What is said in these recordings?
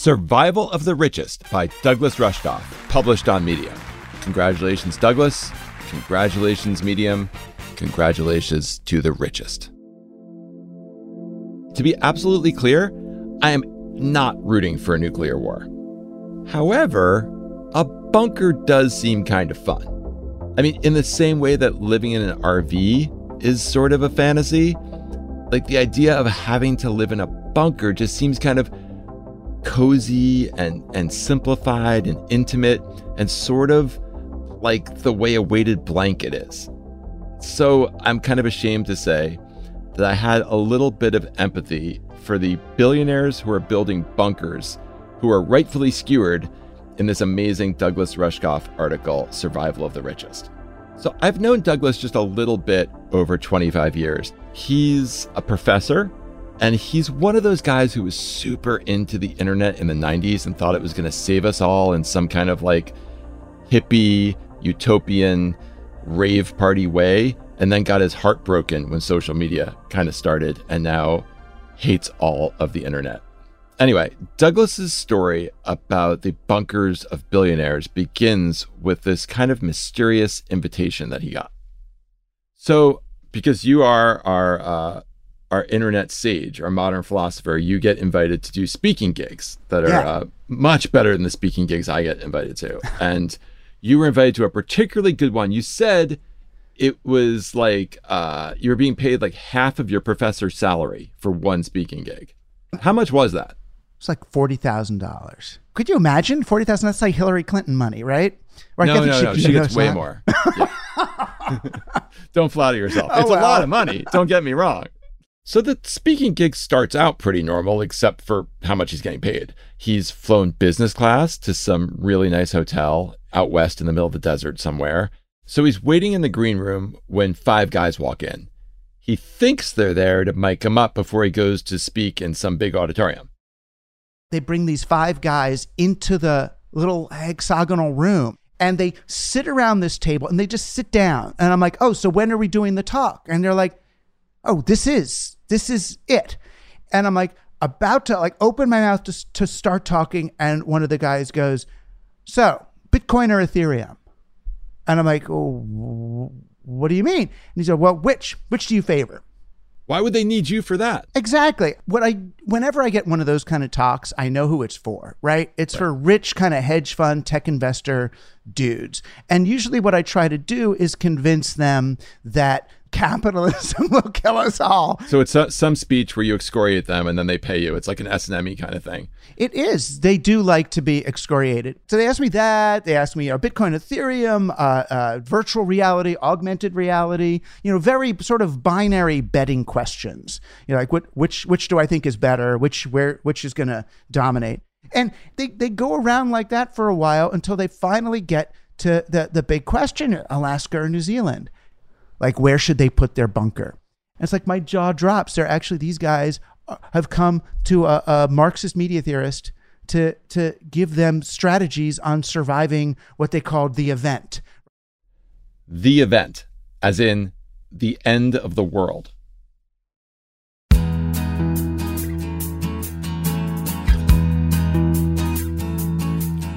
Survival of the Richest by Douglas Rushkoff, published on Medium. Congratulations, Douglas. Congratulations, Medium. Congratulations to the richest. To be absolutely clear, I am not rooting for a nuclear war. However, a bunker does seem kind of fun. I mean, in the same way that living in an RV is sort of a fantasy, like the idea of having to live in a bunker just seems kind of cozy and, and simplified and intimate and sort of like the way a weighted blanket is. So I'm kind of ashamed to say that I had a little bit of empathy for the billionaires who are building bunkers who are rightfully skewered in this amazing Douglas Rushkoff article, Survival of the Richest. So I've known Douglas just a little bit over 25 years. He's a professor and he's one of those guys who was super into the internet in the 90s and thought it was going to save us all in some kind of like hippie, utopian, rave party way, and then got his heart broken when social media kind of started and now hates all of the internet. Anyway, Douglas's story about the bunkers of billionaires begins with this kind of mysterious invitation that he got. So, because you are our uh, our internet sage, our modern philosopher, you get invited to do speaking gigs that are yeah. uh, much better than the speaking gigs I get invited to. And you were invited to a particularly good one. You said it was like uh, you were being paid like half of your professor's salary for one speaking gig. How much was that? It's like forty thousand dollars. Could you imagine forty thousand? That's like Hillary Clinton money, right? Or no, no, she, no. She gets way more. Don't flatter yourself. Oh, it's well. a lot of money. Don't get me wrong. So the speaking gig starts out pretty normal, except for how much he's getting paid. He's flown business class to some really nice hotel out west in the middle of the desert somewhere. So he's waiting in the green room when five guys walk in. He thinks they're there to mic him up before he goes to speak in some big auditorium. They bring these five guys into the little hexagonal room and they sit around this table and they just sit down. And I'm like, oh, so when are we doing the talk? And they're like, oh, this is, this is it. And I'm like, about to like open my mouth to, to start talking. And one of the guys goes, so Bitcoin or Ethereum? And I'm like, oh, what do you mean? And he said, well, which, which do you favor? Why would they need you for that? Exactly. What I whenever I get one of those kind of talks, I know who it's for, right? It's right. for rich kind of hedge fund tech investor dudes. And usually what I try to do is convince them that capitalism will kill us all. So it's a, some speech where you excoriate them and then they pay you. It's like an S&M kind of thing. It is. They do like to be excoriated. So they asked me that. They asked me, are Bitcoin, Ethereum, uh, uh, virtual reality, augmented reality, you know, very sort of binary betting questions. You know, like what, which, which do I think is better? Which, where, which is going to dominate? And they, they go around like that for a while until they finally get to the, the big question, Alaska or New Zealand. Like, where should they put their bunker? And it's like my jaw drops. They're actually, these guys uh, have come to a, a Marxist media theorist to, to give them strategies on surviving what they called the event. The event, as in the end of the world.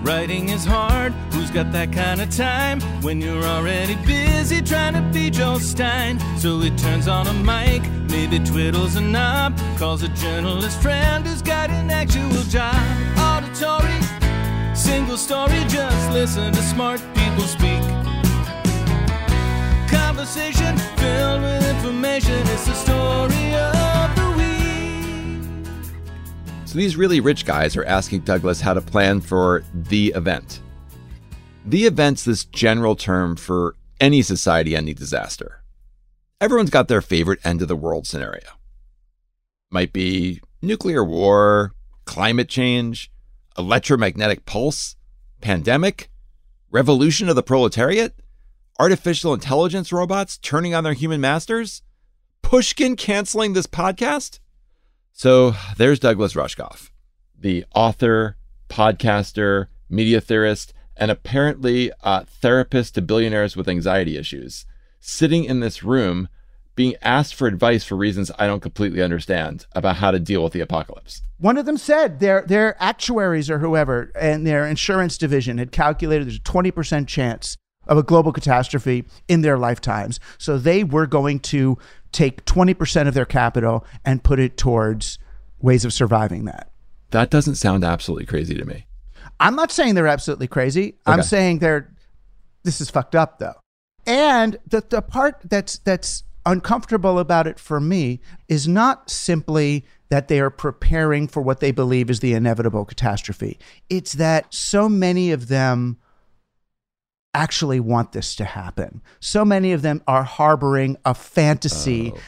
Writing is hard got that kind of time? When you're already busy trying to be Joel Stein. So he turns on a mic, maybe twiddles a knob, calls a journalist friend who's got an actual job. Auditory, single story, just listen to smart people speak. Conversation filled with information, it's the story of the. So these really rich guys are asking Douglas how to plan for the event. The event's this general term for any society ending disaster. Everyone's got their favorite end of the world scenario. Might be nuclear war, climate change, electromagnetic pulse, pandemic, revolution of the proletariat, artificial intelligence robots turning on their human masters, Pushkin canceling this podcast. So there's Douglas Rushkoff, the author, podcaster, media theorist, and apparently uh, a therapist to billionaires with anxiety issues, sitting in this room being asked for advice for reasons I don't completely understand about how to deal with the apocalypse. One of them said their their actuaries or whoever and their insurance division had calculated there's a 20% chance of a global catastrophe in their lifetimes. So they were going to take 20% of their capital and put it towards ways of surviving that. That doesn't sound absolutely crazy to me. I'm not saying they're absolutely crazy. I'm saying they're this is fucked up though. And the the part that's that's uncomfortable about it for me is not simply that they are preparing for what they believe is the inevitable catastrophe. It's that so many of them actually want this to happen. So many of them are harboring a fantasy oh.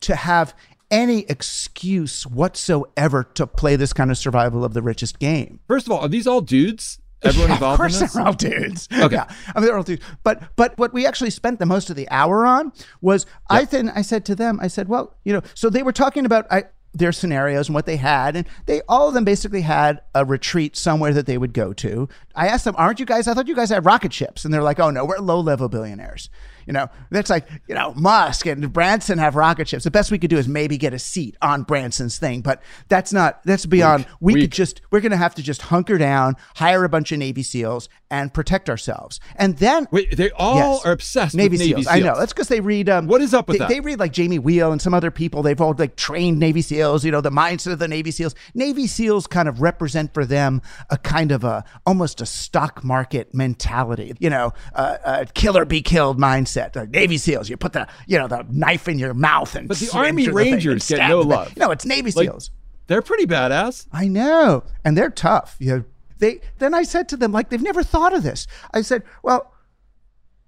to have any excuse whatsoever to play this kind of survival of the richest game. First of all, are these all dudes? Everyone Yeah, involved of course in they're all dudes. Okay. Yeah, I mean they're all dudes. But but what we actually spent the most of the hour on was I then I said to them, I said, well, you know, so they were talking about I, their scenarios and what they had, and they all of them basically had a retreat somewhere that they would go to. I asked them, aren't you guys? I thought you guys had rocket ships, and they're like, oh no, we're low level billionaires. You know, that's like you know Musk and Branson have rocket ships. The best we could do is maybe get a seat on Branson's thing, but that's not that's beyond. we Weak. could just we're going to have to just hunker down, hire a bunch of Navy SEALs, and protect ourselves. And then Wait, they all Yes. are obsessed Navy, with Navy SEAls. I know. That's because they read. Um, What is up with they, that? They read like Jamie Wheal and some other people. They've all like trained Navy SEAls. You know, the mindset of the Navy SEAls. Navy SEAls kind of represent for them a kind of a almost a stock market mentality. You know, uh, a kill or be killed mindset. Like Navy SEAls, you put the you know the knife in your mouth and. But the Army through thing and Rangers get no love. No, it's Navy Like, SEAls. They're pretty badass. I know, and they're tough. You know, they. Then I said to them, like they've never thought of this. I said, well,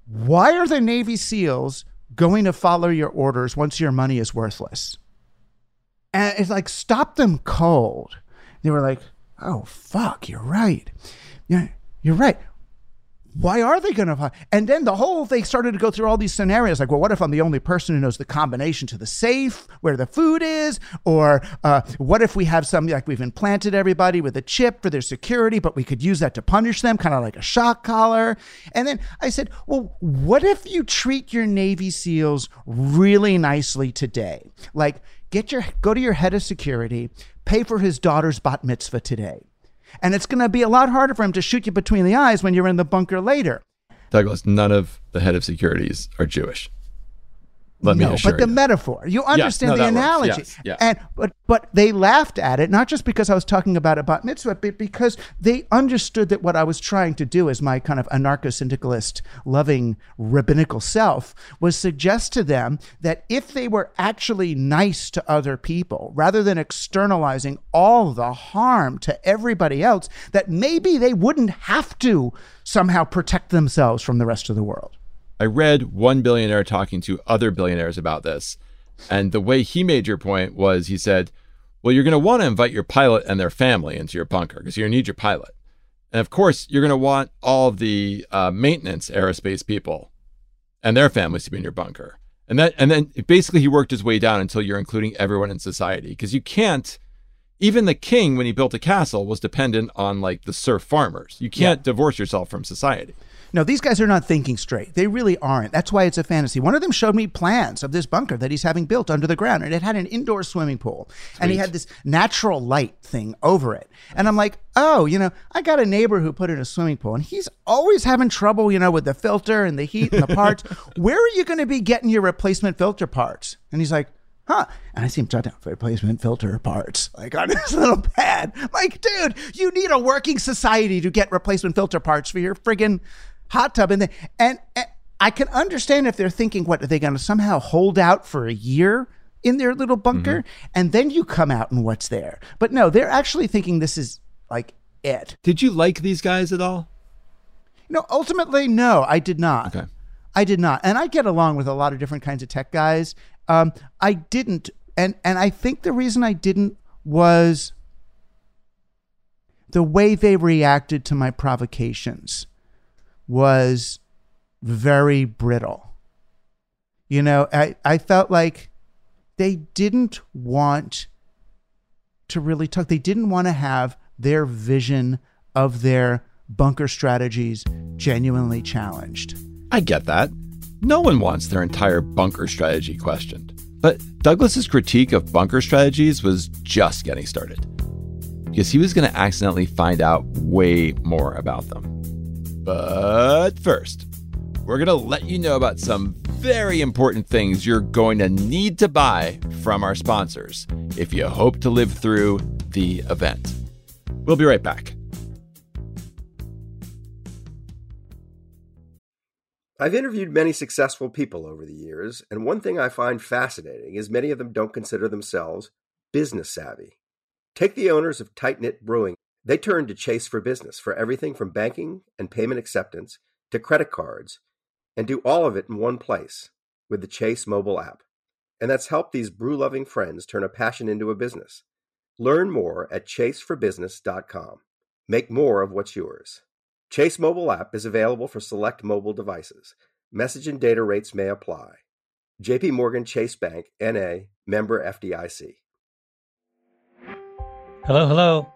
why are the Navy SEALs going to follow your orders once your money is worthless? And it's like stop them cold. They were like, oh fuck, you're right. Yeah, you're right. Why are they going to? And then the whole they started to go through all these scenarios like, well, what if I'm the only person who knows the combination to the safe where the food is, or uh, what if we have something like we've implanted everybody with a chip for their security, but we could use that to punish them, kind of like a shock collar. And then I said, well, what if you treat your Navy SEALs really nicely today, like get your go to your head of security, pay for his daughter's bat mitzvah today. And it's going to be a lot harder for him to shoot you between the eyes when you're in the bunker later. Douglas, none of the head of securities are Jewish. Let no, but the you. metaphor, you understand no, the analogy, Yes, yeah. and but but they laughed at it not just because I was talking about a bat mitzvah, but because they understood that what I was trying to do as my kind of anarcho-syndicalist, loving rabbinical self was suggest to them that if they were actually nice to other people, rather than externalizing all the harm to everybody else, that maybe they wouldn't have to somehow protect themselves from the rest of the world. I read one billionaire talking to other billionaires about this. And the way he made your point was he said, Well, you're going to want to invite your pilot and their family into your bunker because you're going to need your pilot. And of course, you're going to want all the uh, maintenance aerospace people and their families to be in your bunker. And that, and then basically he worked his way down until you're including everyone in society because you can't. Even the king, when he built a castle, was dependent on like the serf farmers. You can't divorce yourself from society. No, these guys are not thinking straight. They really aren't. That's why it's a fantasy. One of them showed me plans of this bunker that he's having built under the ground, and it had an indoor swimming pool, and he had this natural light thing over it. And I'm like, oh, you know, I got a neighbor who put in a swimming pool, and he's always having trouble, you know, with the filter and the heat and the parts. Where are you going to be getting your replacement filter parts? And he's like, huh? And I see him jot down replacement filter parts, like on his little pad. Like, dude, you need a working society to get replacement filter parts for your friggin' hot tub. And, the, and, and I can understand if they're thinking, what, are they going to somehow hold out for a year? In their little bunker, and then you come out and what's there. But no, they're actually thinking this is like it. Did you like these guys at all? You know, ultimately, no, I did not. Okay. I did not, and I get along with a lot of different kinds of tech guys. Um, I didn't, and and I think the reason I didn't was the way they reacted to my provocations was very brittle. You know, I, I felt like they didn't want to really talk. They didn't want to have their vision of their bunker strategies genuinely challenged. I get that. No one wants their entire bunker strategy questioned. But Douglas's critique of bunker strategies was just getting started. Because he was going to accidentally find out way more about them. But first, we're going to let you know about some very important things you're going to need to buy from our sponsors if you hope to live through the event. We'll be right back. I've interviewed many successful people over the years, and one thing I find fascinating is many of them don't consider themselves business savvy. Take the owners of Tight Knit Brewing. They turned to Chase for business for everything from banking and payment acceptance to credit cards, and do all of it in one place with the Chase mobile app. And that's helped these brew loving friends turn a passion into a business. Learn more at chaseforbusiness.com. Make more of what's yours. Chase mobile app is available for select mobile devices. Message and data rates may apply. JP Morgan Chase Bank NA member FDIC. Hello, hello.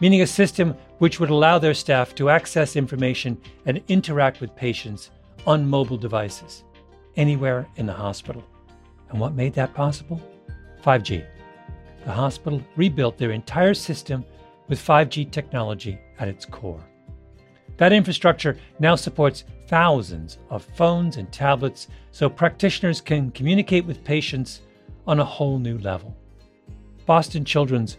meaning a system which would allow their staff to access information and interact with patients on mobile devices anywhere in the hospital. And what made that possible? 5G. The hospital rebuilt their entire system with 5G technology at its core. That infrastructure now supports thousands of phones and tablets so practitioners can communicate with patients on a whole new level. Boston Children's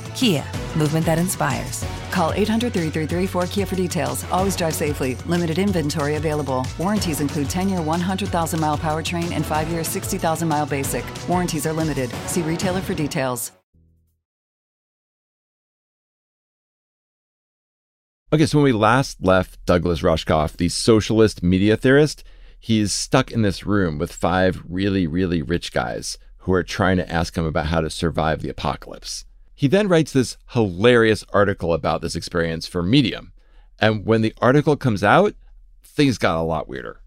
Kia, movement that inspires. Call 800 333 4KIA for details. Always drive safely. Limited inventory available. Warranties include 10 year 100,000 mile powertrain and 5 year 60,000 mile basic. Warranties are limited. See retailer for details. Okay, so when we last left Douglas Rushkoff, the socialist media theorist, he's stuck in this room with five really, really rich guys who are trying to ask him about how to survive the apocalypse. He then writes this hilarious article about this experience for Medium. And when the article comes out, things got a lot weirder.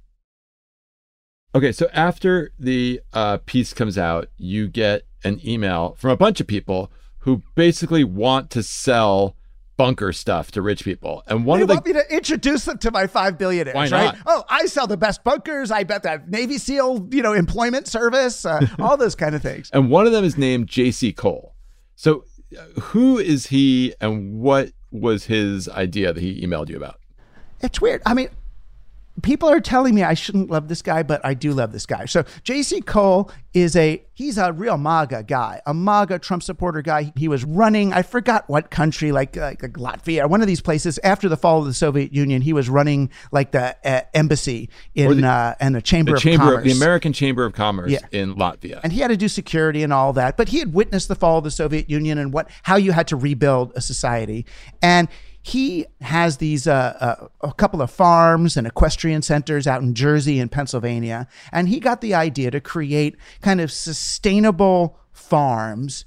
Okay, so after the uh, piece comes out, you get an email from a bunch of people who basically want to sell bunker stuff to rich people. And one they of the want me to introduce them to my five billionaires, Why right? not? Oh, I sell the best bunkers. I bet that Navy SEAL, you know, employment service, uh, all those kind of things. and one of them is named J.C. Cole. So, who is he, and what was his idea that he emailed you about? It's weird. I mean, people are telling me I shouldn't love this guy, but I do love this guy. So J.C. Cole is a he's a real MAGA guy, a MAGA Trump supporter guy. He was running. I forgot what country, like like, like Latvia, one of these places. After the fall of the Soviet Union, he was running like the uh, embassy in the- uh, and the Chamber The of Chamber, Commerce. the American Chamber of Commerce Yeah. in Latvia. and he had to do security and all that. But he had witnessed the fall of the Soviet Union and what how you had to rebuild a society. And he has these uh, uh, a couple of farms and equestrian centers out in Jersey and Pennsylvania, and he got the idea to create kind of sustainable farms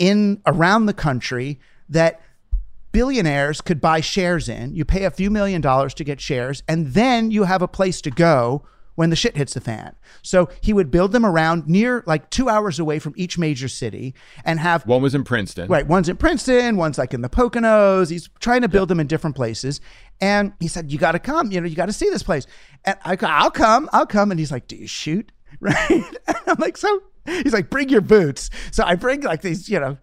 in around the country that billionaires could buy shares in. You pay a few million dollars to get shares, and then you have a place to go when the shit hits the fan. So he would build them around near like two hours away from each major city and have One was in Princeton. Right. One's in Princeton, one's like in the Poconos. He's trying to build them in different places. And he said, You got to come. You know, you got to see this place. And I go, I'll come. I'll come. And he's like, Do you shoot? Right. And I'm like, So he's like, Bring your boots. So I bring like these, you know,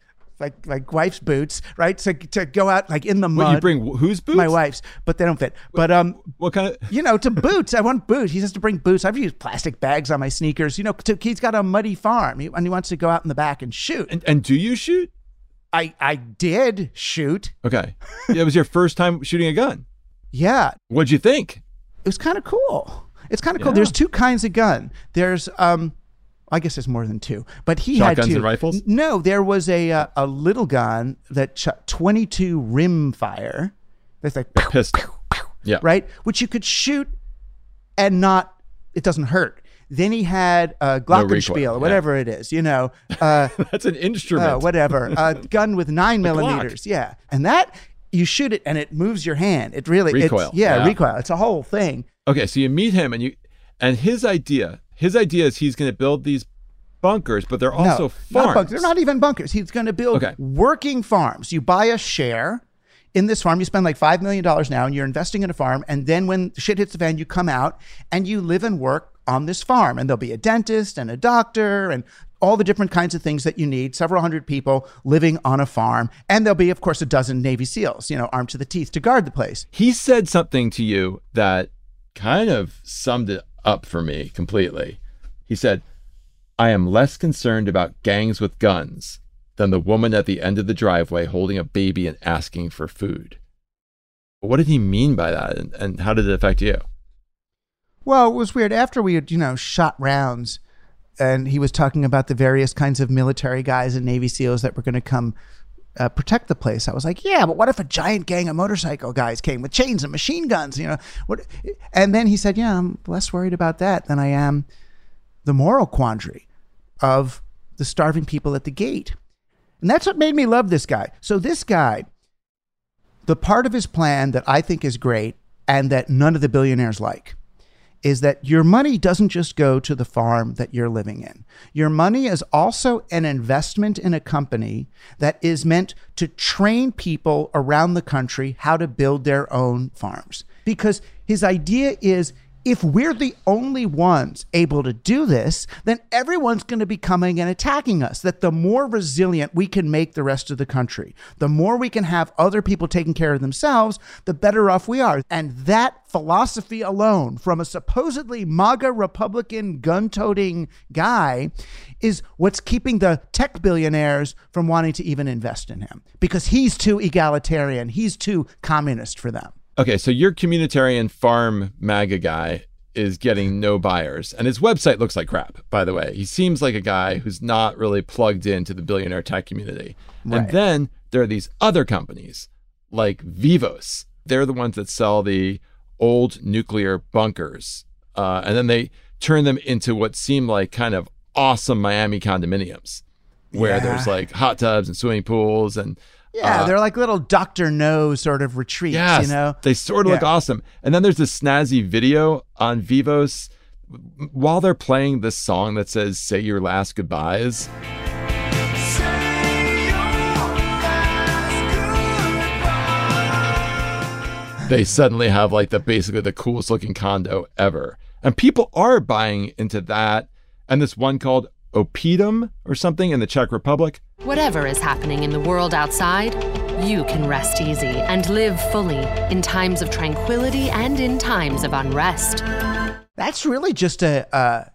like like wife's boots, right? To, to go out like in the mud. What, you bring wh- whose boots? My wife's, but they don't fit. But um, What kind of? you know, to boots. I want boots. He has to bring boots. I've used plastic bags on my sneakers. You know, to, he's got a muddy farm, he, and he wants to go out in the back and shoot. And, and do you shoot? I I did shoot. Okay. Yeah, it was your first time shooting a gun. Yeah, What'd you think? it was kind of cool. It's kind of cool. Yeah. There's two kinds of gun. There's um, I guess there's more than two, but he had two. and rifles? No, there was a uh, a little gun that shot 22 rim fire. That's like pow, Pistol. pow, pow, Yeah. right, which you could shoot and not it doesn't hurt. Then he had a Glockenspiel recoil, or yeah. whatever it is, you know, uh, That's an instrument. uh, whatever, a gun with nine Glock. millimeters, yeah, and that you shoot it and it moves your hand. It really it's- Recoil, yeah, yeah. recoil. It's a whole thing. Okay, so you meet him and you and his idea, his idea is he's going to build these bunkers, but they're also no, farms. Not bunkers. They're not even bunkers. He's going to build Okay. working farms. You buy a share in this farm. You spend like $5 million now and you're investing in a farm. And then when shit hits the fan, you come out and you live and work on this farm. And there'll be a dentist and a doctor and all the different kinds of things that you need. Several hundred people living on a farm. And there'll be, of course, a dozen Navy SEALs, you know, armed to the teeth to guard the place. He said something to you that kind of summed it up for me completely. He said, I am less concerned about gangs with guns than the woman at the end of the driveway holding a baby and asking for food. What did he mean by that? And, and how did it affect you? Well, it was weird. After we had, you know, shot rounds, and he was talking about the various kinds of military guys and Navy SEALs that were going to come uh, protect the place. I was like, yeah, but what if a giant gang of motorcycle guys came with chains and machine guns? You know, what? And then he said, yeah, I'm less worried about that than I am the moral quandary of the starving people at the gate. And that's what made me love this guy. So this guy, the part of his plan that I think is great and that none of the billionaires like is that your money doesn't just go to the farm that you're living in. Your money is also an investment in a company that is meant to train people around the country how to build their own farms. Because his idea is if we're the only ones able to do this, then everyone's going to be coming and attacking us. That the more resilient we can make the rest of the country, the more we can have other people taking care of themselves, the better off we are. And that philosophy alone, from a supposedly MAGA Republican gun toting guy, is what's keeping the tech billionaires from wanting to even invest in him because he's too egalitarian, he's too communist for them. Okay, so your communitarian farm MAGA guy is getting no buyers, and his website looks like crap, by the way. He seems like a guy who's not really plugged into the billionaire tech community. Right. And then there are these other companies like Vivos, They're the ones that sell the old nuclear bunkers. Uh, and then they turn them into what seem like kind of awesome Miami condominiums where Yeah. there's like hot tubs and swimming pools and Yeah, uh, they're like little Doctor No sort of retreats. Yes, you know. they sort of look awesome. And then there's this snazzy video on Vivos while they're playing this song that says "Say Your Last Goodbyes." They suddenly have like the basically the coolest looking condo ever, and people are buying into that. And this one called Oppidum or something in the Czech Republic. Whatever is happening in the world outside, you can rest easy and live fully in times of tranquility and in times of unrest. That's really just a uh,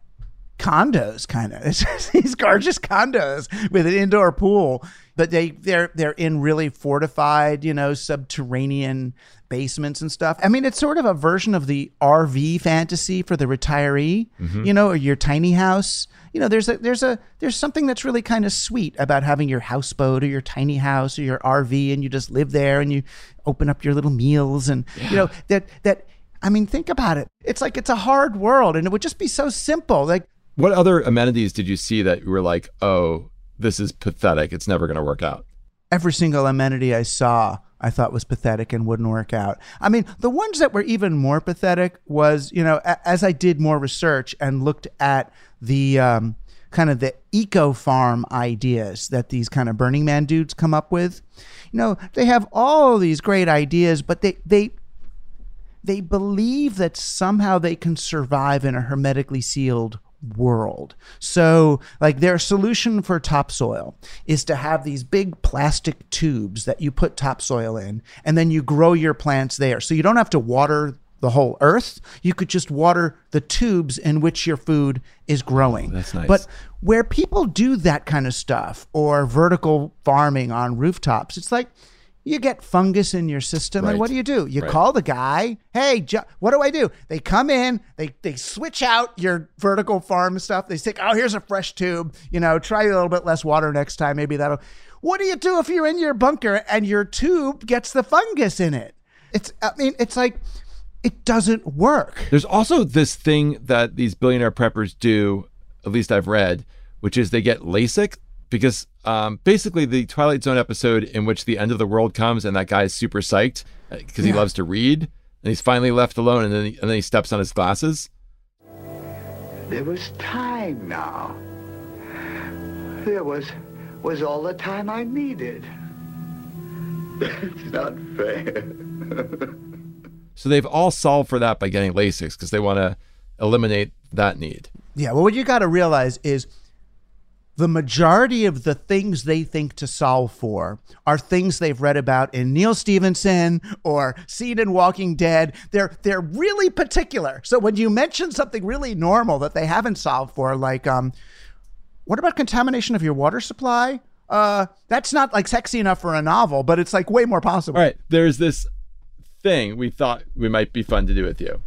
condos kind of. It's just these gorgeous condos with an indoor pool, but they they're they're in really fortified, you know, subterranean basements and stuff. I mean, it's sort of a version of the RV fantasy for the retiree, you know, or your tiny house. You know, there's a there's a there's something that's really kind of sweet about having your houseboat or your tiny house or your RV and you just live there and you open up your little meals and you know that that I mean, think about it. It's like it's a hard world and it would just be so simple. Like What other amenities did you see that you were like, oh, this is pathetic. It's never going to work out? every single amenity I saw, I thought was pathetic and wouldn't work out. I mean, the ones that were even more pathetic was, you know, a- as I did more research and looked at the um, kind of the eco farm ideas that these kind of Burning Man dudes come up with, you know, they have all these great ideas, but they they they believe that somehow they can survive in a hermetically sealed world. So, like their solution for topsoil is to have these big plastic tubes that you put topsoil in and then you grow your plants there. So you don't have to water the whole earth. You could just water the tubes in which your food is growing. That's nice. But where people do that kind of stuff or vertical farming on rooftops, it's like you get fungus in your system, Right. and what do you do? You Right. call the guy. Hey, jo- what do I do? They come in, they they switch out your vertical farm stuff. They say, "Oh, here's a fresh tube. You know, try a little bit less water next time. Maybe that'll." What do you do if you're in your bunker and your tube gets the fungus in it? It's. I mean, it's like it doesn't work. There's also this thing that these billionaire preppers do, at least I've read, which is they get LASIK because um, basically the Twilight Zone episode in which the end of the world comes and that guy is super psyched because he Yeah. loves to read and he's finally left alone and then he, and then he steps on his glasses. There was time now. There was was all the time I needed. That's not fair. So they've all solved for that by getting LASIK because they want to eliminate that need. Yeah, well, what you got to realize is the majority of the things they think to solve for are things they've read about in Neal Stephenson or seen in Walking Dead. They're they're really particular. So when you mention something really normal that they haven't solved for, like um, what about contamination of your water supply? Uh, that's not like sexy enough for a novel, but it's like way more possible. All right, there's this thing we thought we might be fun to do with you,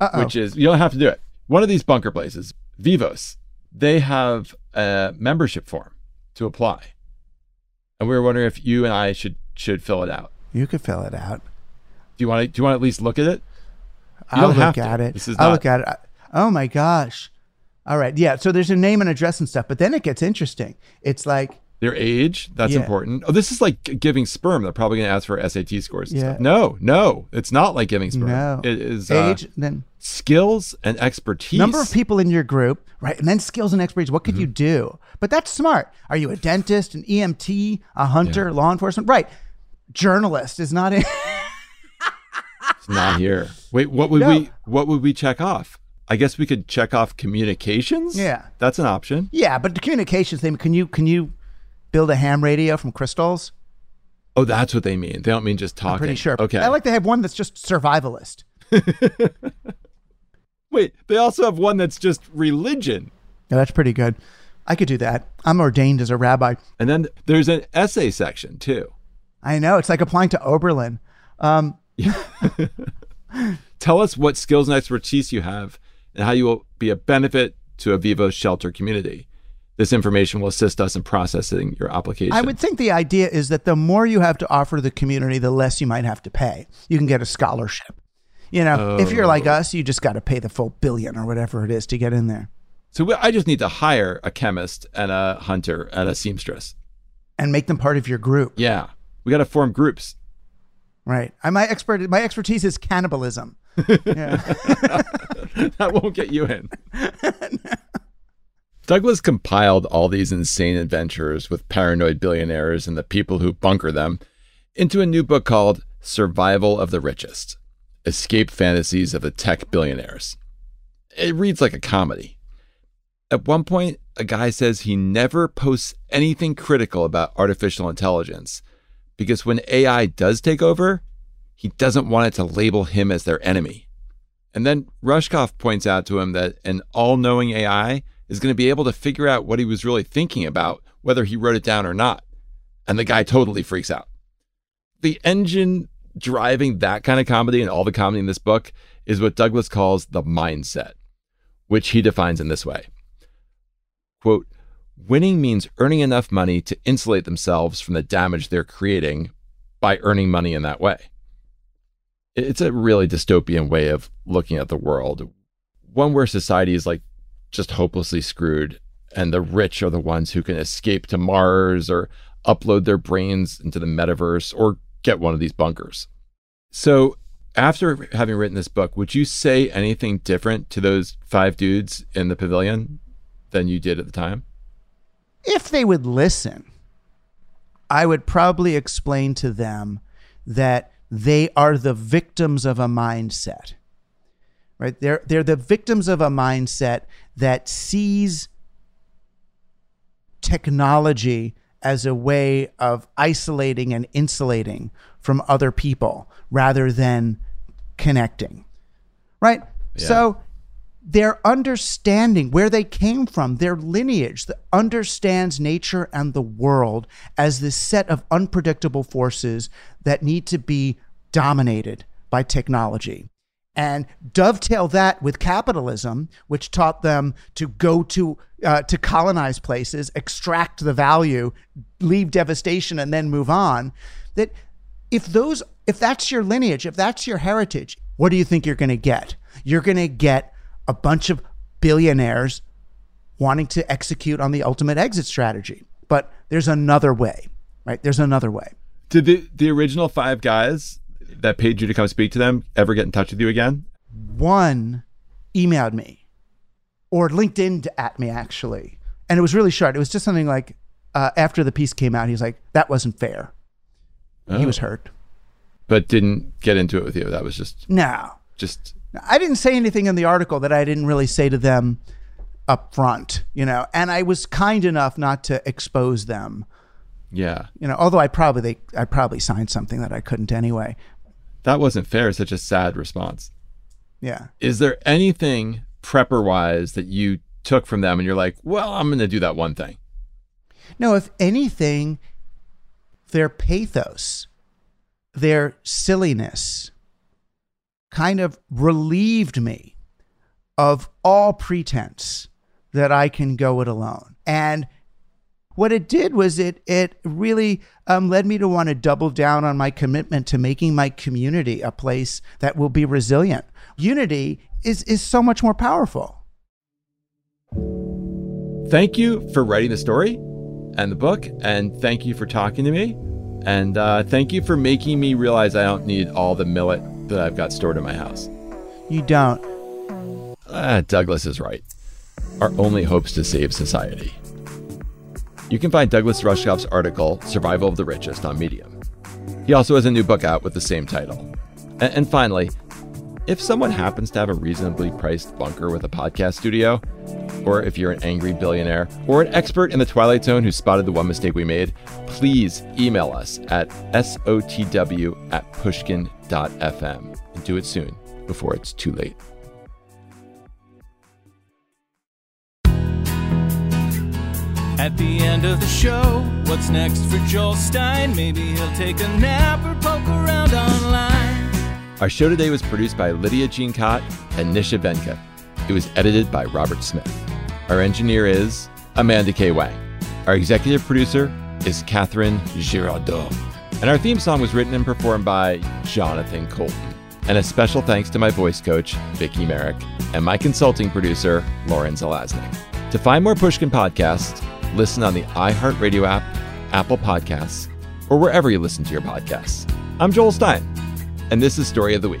Uh-oh. which is you don't have to do it. One of these bunker places, Vivos, they have a membership form to apply, and we were wondering if you and I should should fill it out. You could fill it out. Do you want to? Do you want to at least look at it? You I'll look at it. This is I'll not- look at it. Oh my gosh. All right. Yeah. So there's a name and address and stuff, but then it gets interesting. It's like, Their age, that's Yeah. important. Oh, this is like giving sperm. They're probably going to ask for SAT scores. Yeah. stuff. No, no, it's not like giving sperm. no. It is uh, age, then skills and expertise. number of people in your group, right? And then skills and expertise. What could you Mm-hmm. do? But that's smart. Are you a dentist, an EMT, a hunter, law enforcement? Right. Journalist is not in. It's not here. Wait, what would No. we what would we check off? I guess we could check off communications. Yeah. that's an option. yeah, but the communications thing. Can you can you build a ham radio from crystals? Oh, that's what they mean. They don't mean just talking. I'm pretty sure. Okay. I like to have one that's just survivalist. Wait, they also have one that's just religion. Yeah, that's pretty good. I could do that. I'm ordained as a rabbi. And then there's an essay section too. I know it's like applying to Oberlin. Um, Tell us what skills and expertise you have and how you will be a benefit to a Vivo shelter community. This information will assist us in processing your application. I would think the idea is that the more you have to offer the community, the less you might have to pay. You can get a scholarship. You know, if you're like Oh. us, you just got to pay the full billion or whatever it is to get in there. So I just need to hire a chemist and a hunter and a seamstress. and make them part of your group. Yeah. We got to form groups. Right. I, my expert my expertise is cannibalism. yeah. that won't get you in. Douglas compiled all these insane adventures with paranoid billionaires and the people who bunker them into a new book called Survival of the Richest Escape Fantasies of the Tech Billionaires. It reads like a comedy. At one point, a guy says he never posts anything critical about artificial intelligence because when AI does take over, he doesn't want it to label him as their enemy. And then Rushkoff points out to him that an all knowing AI is going to be able to figure out what he was really thinking about, whether he wrote it down or not. And the guy totally freaks out. The engine driving that kind of comedy and all the comedy in this book is what Douglas calls the mindset, which he defines in this way quote, winning means earning enough money to insulate themselves from the damage they're creating by earning money in that way. It's a really dystopian way of looking at the world, one where society is like just hopelessly screwed, and the rich are the ones who can escape to Mars or upload their brains into the metaverse or get one of these bunkers. So, after having written this book, would you say anything different to those five dudes in the pavilion than you did at the time? if they would listen, I would probably explain to them that they are the victims of a mindset. Right? They're they're the victims of a mindset that sees technology as a way of isolating and insulating from other people rather than connecting. Right? So their understanding where they came from, their lineage that understands nature and the world as this set of unpredictable forces that need to be dominated by technology. And dovetail that with capitalism, which taught them to go to uh, to colonize places, extract the value, leave devastation, and then move on. That if those if that's your lineage, if that's your heritage, what do you think you're going to get? You're going to get a bunch of billionaires wanting to execute on the ultimate exit strategy. But there's another way, right? There's another way. Did the, the original five guys that paid you to come speak to them ever get in touch with you again? One emailed me or LinkedIn at me actually. And it was really short. It was just something like uh, after the piece came out, he's like, that wasn't fair. He Oh. was hurt. But didn't get into it with you. That was just No, just I didn't say anything in the article that I didn't really say to them up front, you know, and I was kind enough not to expose them, yeah. you know, although I probably they I probably signed something that I couldn't anyway. That wasn't fair. Such a sad response. Yeah. Is there anything prepper wise that you took from them and you're like, well, I'm going to do that one thing? No, if anything, their pathos, their silliness kind of relieved me of all pretense that I can go it alone. And what it did was it it really um, led me to want to double down on my commitment to making my community a place that will be resilient. Unity is is so much more powerful. Thank you for writing the story and the book. And thank you for talking to me. And uh, thank you for making me realize I don't need all the millet that I've got stored in my house. You don't. Ah, Douglas is right. Our only hope's to save society. You can find Douglas Rushkoff's article, Survival of the Richest, on Medium. He also has a new book out with the same title. A- And, finally, if someone happens to have a reasonably priced bunker with a podcast studio, or if you're an angry billionaire or an expert in the Twilight Zone who spotted the one mistake we made, please email us at sotw at pushkin.fm and do it soon before it's too late. At the end of the show, what's next for Joel Stein? Maybe he'll take a nap or poke around online. Our show today was produced by Lydia Jean Kott and Nisha Venka. It was edited by Robert Smith. Our engineer is Amanda K. Wang. Our executive producer is Katherine Girardeau. And our theme song was written and performed by Jonathan Coulton. And a special thanks to my voice coach, Vicki Merrick, and my consulting producer, Lauren Zelaznik. To find more Pushkin podcasts, listen on the iHeartRadio app, Apple Podcasts, or wherever you listen to your podcasts. I'm Joel Stein, and this is Story of the Week.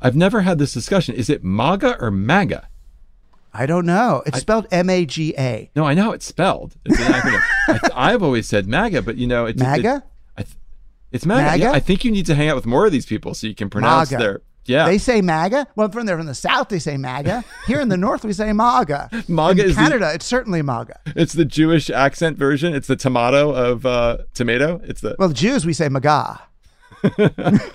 I've never had this discussion. Is it MAGA or MAGA? I don't know. It's spelled M A G A. No, I know how it's spelled. It's an acronym. I, I've always said MAGA, but you know, it's MAGA? It, I th- it's MAGA. MAGA? Yeah, I think you need to hang out with more of these people so you can pronounce MAGA. their. Yeah, They say MAGA. Well, from there, from the South, they say MAGA. Here in the North, we say MAGA. MAGA in is the- Canada. it's certainly MAGA. it's the Jewish accent version. It's the tomato of uh, tomato. It's the Well, the Jews, we say MAGA.